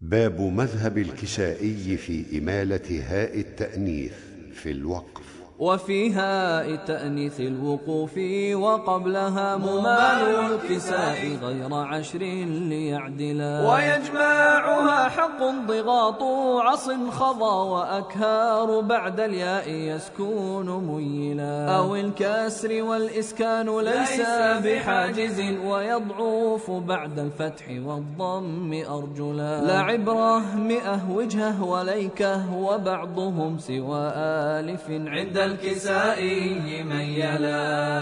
باب مذهب الكسائي في إمالة هاء التأنيث في الوقف. وفي هاء تأنيث الوقوف وقبلها ممال الكساء غير عشر ليعدلا ويجمعها حق ضغاط عص خضى وأكهار بعد الياء يسكون ميلا. أو الكسر والإسكان ليس بحاجز ويضعف بعد الفتح والضم أرجلا. لا عبرة مئة وجهة وليكة وبعضهم سوى آلف عند الكسائي من يلا